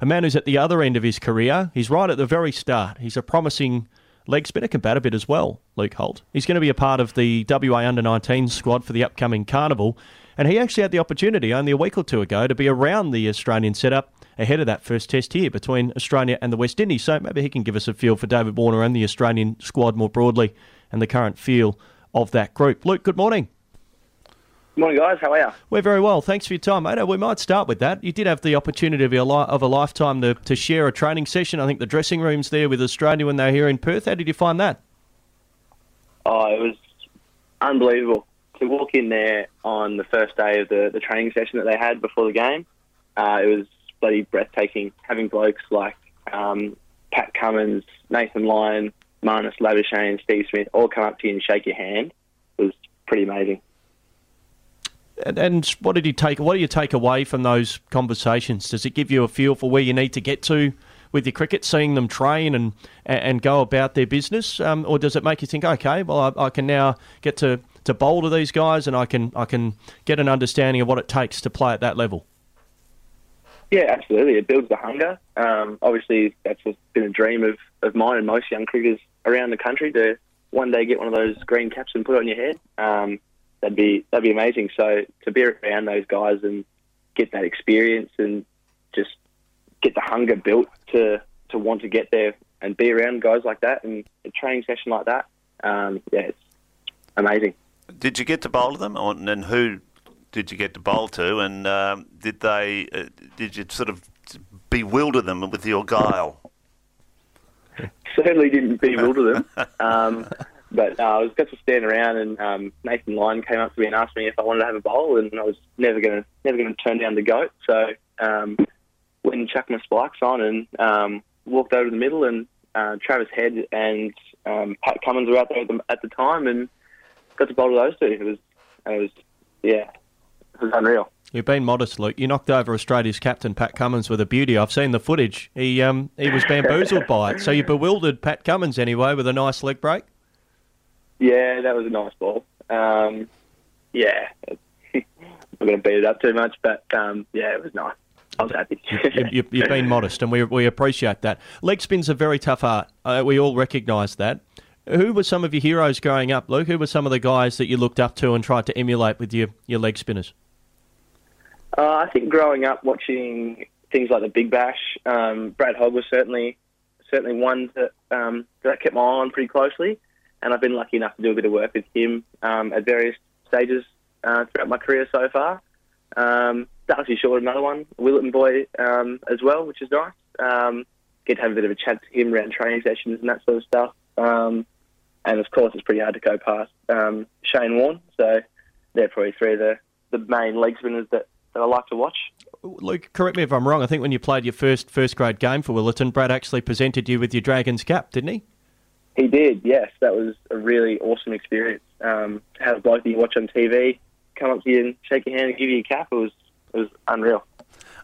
a man who's at the other end of his career. He's right at the very start. He's a promising leg spinner, can bat a bit as well, Luke Holt. He's going to be a part of the WA under 19 squad for the upcoming carnival. And he actually had the opportunity only a week or two ago to be around the Australian setup ahead of that first test here between Australia and the West Indies. So maybe he can give us a feel for David Warner and the Australian squad more broadly and the current feel of that group. Luke, good morning. Morning, guys. How are you? We're very well. Thanks for your time, mate. We might start with that. You did have the opportunity of a, li- of a lifetime to, to share a training session. I think the dressing rooms there with Australia when they were here in Perth. How did you find that? Oh, it was unbelievable to walk in there on the first day of the, the training session that they had before the game. Uh, it was bloody breathtaking having blokes like um, Pat Cummins, Nathan Lyon, Marnus Labuschagne, Steve Smith all come up to you and shake your hand. It was pretty amazing. And, what did you take? What do you take away from those conversations? Does it give you a feel for where you need to get to with your cricket, seeing them train and and go about their business, um, or does it make you think, okay, well, I, I, can now get to, to bowl to these guys, and I can I can get an understanding of what it takes to play at that level? Yeah, absolutely. It builds the hunger. Um, obviously, that's been a dream of, of mine and most young cricketers around the country to one day get one of those green caps and put it on your head. Um, that'd be that'd be amazing. So to be around those guys and get that experience and just get the hunger built to to want to get there and be around guys like that and a training session like that, um, yeah, it's amazing. Did you get to bowl to them, or, and who did you get to bowl to, and um, did they uh, did you sort of bewilder them with your guile? Certainly didn't bewilder them. Um, but uh, I was got to stand around, and um, Nathan Lyon came up to me and asked me if I wanted to have a bowl, and I was never going to never to turn down the goat. So um, went and chucked my spikes on and um, walked over the middle, and uh, Travis Head and um, Pat Cummins were out there at the, at the time, and got to bowl to those two. It was it was yeah, it was unreal. You've been modest, Luke. You knocked over Australia's captain, Pat Cummins, with a beauty. I've seen the footage. He um, he was bamboozled by it. So you bewildered Pat Cummins anyway with a nice leg break. Yeah, that was a nice ball. Um, yeah, I'm not going to beat it up too much, but um, yeah, it was nice. I was happy. you, have been modest, and we, we appreciate that. Leg spin's a very tough art. Uh, we all recognise that. Who were some of your heroes growing up, Luke? Who were some of the guys that you looked up to and tried to emulate with your, your leg spinners? Uh, I think growing up watching things like the Big Bash, um, Brad Hogg was certainly certainly one that um, that I kept my eye on pretty closely and I've been lucky enough to do a bit of work with him um, at various stages uh, throughout my career so far. Um, Darcy Short, another one, Willetton boy um, as well, which is nice. Um, get to have a bit of a chat to him around training sessions and that sort of stuff. Um, and of course, it's pretty hard to go past um, Shane Warne. So they're probably three of the, the main leg spinners that, that I like to watch. Luke, correct me if I'm wrong. I think when you played your first first grade game for Willetton, Brad actually presented you with your Dragons cap, didn't he? He did, yes. That was a really awesome experience. Um, to have a bloke that you watch on TV come up to you and shake your hand and give you a cap, it was, it was unreal.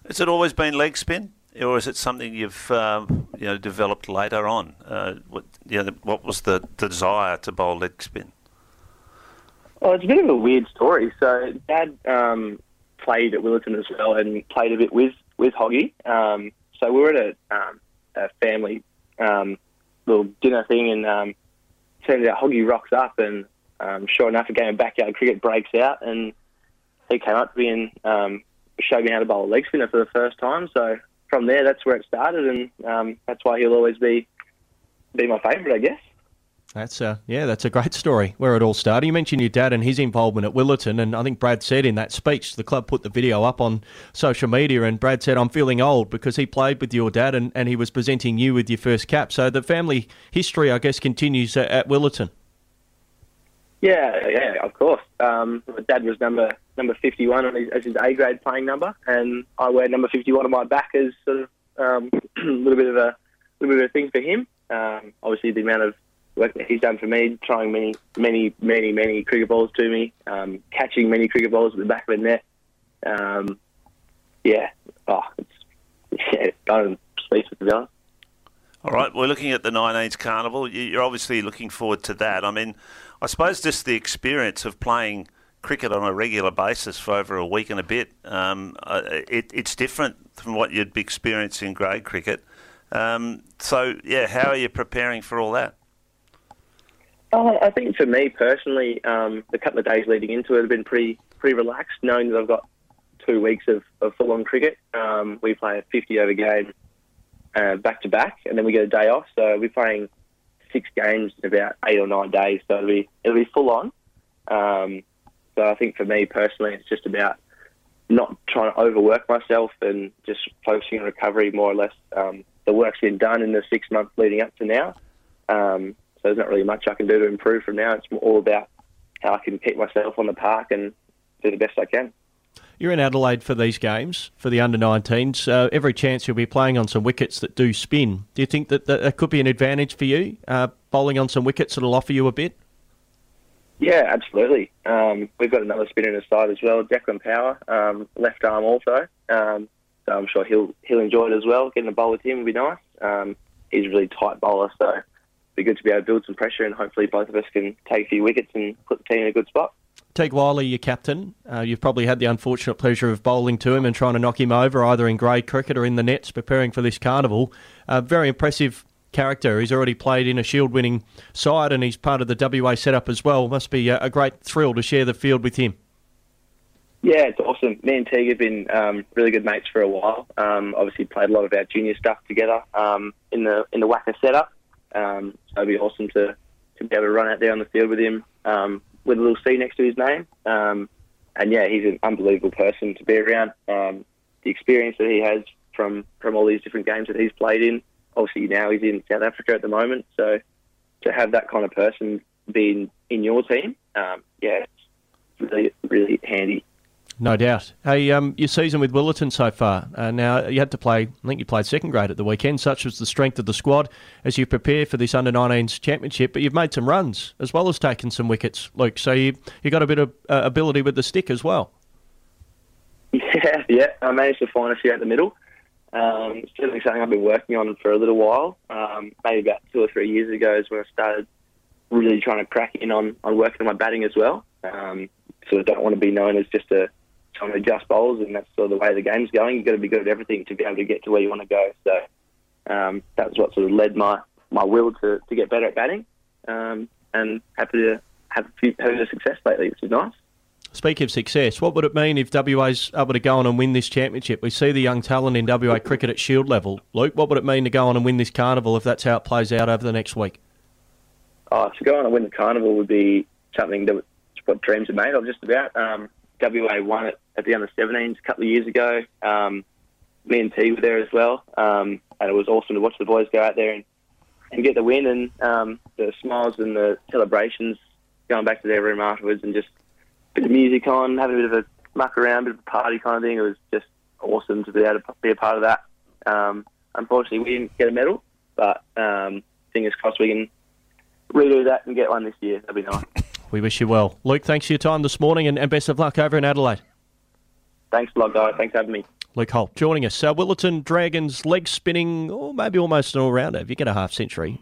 Has it always been leg spin? Or is it something you've um, you know developed later on? Uh, what, you know, what was the, the desire to bowl leg spin? Well, it's a bit of a weird story. So, Dad um, played at Willetton as well, and played a bit with with Hoggy. Um, so we were at a, um, a family um, little dinner thing, and um, turns out Hoggy rocks up, and um, sure enough, a game of backyard cricket breaks out, and he came up to me and um, showed me how to bowl a leg spinner for the first time. So from there, that's where it started, and um, that's why he'll always be be my favourite, I guess. That's uh, yeah, that's a great story where it all started. You mentioned your dad and his involvement at Willetton, and I think Brad said in that speech, the club put the video up on social media, and Brad said, "I'm feeling old because he played with your dad, and, and he was presenting you with your first cap." So the family history, I guess, continues at, at Willetton. Yeah, yeah, of course. Um, my dad was number number 51 his, as his A grade playing number, and I wear number 51 on my back as sort of um, a little bit of a little bit of a thing for him. Um, obviously, the amount of work that he's done for me, throwing many, many, many, many cricket balls to me, um, catching many cricket balls at the back of the net. Um, yeah, oh, it's yeah, be honest. All right, we're looking at the 19th Carnival. You're obviously looking forward to that. I mean, I suppose just the experience of playing cricket on a regular basis for over a week and a bit, um, uh, it, it's different from what you'd be experiencing in grade cricket. Um, so, yeah, how are you preparing for all that? Oh, I think for me personally, um, the couple of days leading into it have been pretty pretty relaxed, knowing that I've got two weeks of, of full on cricket. Um, we play a 50 over game back to back, and then we get a day off. So we're playing six games in about eight or nine days. So it'll be it'll be full on. Um, so I think for me personally, it's just about not trying to overwork myself and just focusing on recovery more or less. Um, the work's been done in the six months leading up to now. Um, there's not really much I can do to improve from now. It's all about how I can keep myself on the park and do the best I can. You're in Adelaide for these games, for the under 19s. Uh, every chance you'll be playing on some wickets that do spin. Do you think that that, could be an advantage for you, uh, bowling on some wickets that'll offer you a bit? Yeah, absolutely. Um, we've got another spinner in the side as well, Declan Power, um, left arm also. Um, so I'm sure he'll he'll enjoy it as well. Getting a bowl with him would be nice. Um, he's a really tight bowler, so be good to be able to build some pressure, and hopefully both of us can take a few wickets and put the team in a good spot. Teague Wyllie, your captain. Uh, you've probably had the unfortunate pleasure of bowling to him and trying to knock him over, either in grade cricket or in the nets, preparing for this carnival. Uh, very impressive character. He's already played in a Shield winning side and he's part of the WA setup as well. Must be a, great thrill to share the field with him. Yeah, it's awesome. Me and Teague have been um, really good mates for a while. Um, obviously, played a lot of our junior stuff together um, in the in the WACA setup. Um, so it'd be awesome to, to be able to run out there on the field with him um, with a little C next to his name. Um, and yeah, he's an unbelievable person to be around. the experience that he has from from all these different games that he's played in obviously now he's in South Africa at the moment. So to have that kind of person being in your team, um, yeah, it's really, really handy. No doubt. Hey, um, your season with Willetton so far. Uh, now you had to play. I think you played second grade at the weekend. Such was the strength of the squad as you prepare for this under 19s championship. But you've made some runs as well as taken some wickets, Luke. So you you got a bit of uh, ability with the stick as well. Yeah, yeah. I managed to find a few out the middle. Um, it's certainly something I've been working on for a little while. Um, maybe about two or three years ago is when I started really trying to crack in on, on working on my batting as well. Um, so I don't want to be known as just a trying to adjust bowls, and that's sort of the way the game's going. You've got to be good at everything to be able to get to where you want to go. So um, that's what sort of led my, my will to, to get better at batting. Um, and happy to have a few have a success lately, which is nice. Speak of success, what would it mean if WA's able to go on and win this championship? We see the young talent in WA cricket at Shield level. Luke, what would it mean to go on and win this carnival if that's how it plays out over the next week? Oh, to go on and win the carnival would be something that what dreams are made of just about. Um, WA won it at the under 17s a couple of years ago. Um, me and T were there as well, um, and it was awesome to watch the boys go out there and, and get the win and um, the smiles and the celebrations going back to their room afterwards and just bit of music on, having a bit of a muck around, a bit of a party kind of thing. It was just awesome to be able to be a part of that. Um, unfortunately, we didn't get a medal, but um, fingers crossed we can redo that and get one this year. That'd be nice. We wish you well. Luke, thanks for your time this morning and, and best of luck over in Adelaide. Thanks a lot, guys. Thanks for having me. Luke Holt joining us. Uh, Willetton Dragons leg spinning, or maybe almost an all rounder if you get a half century.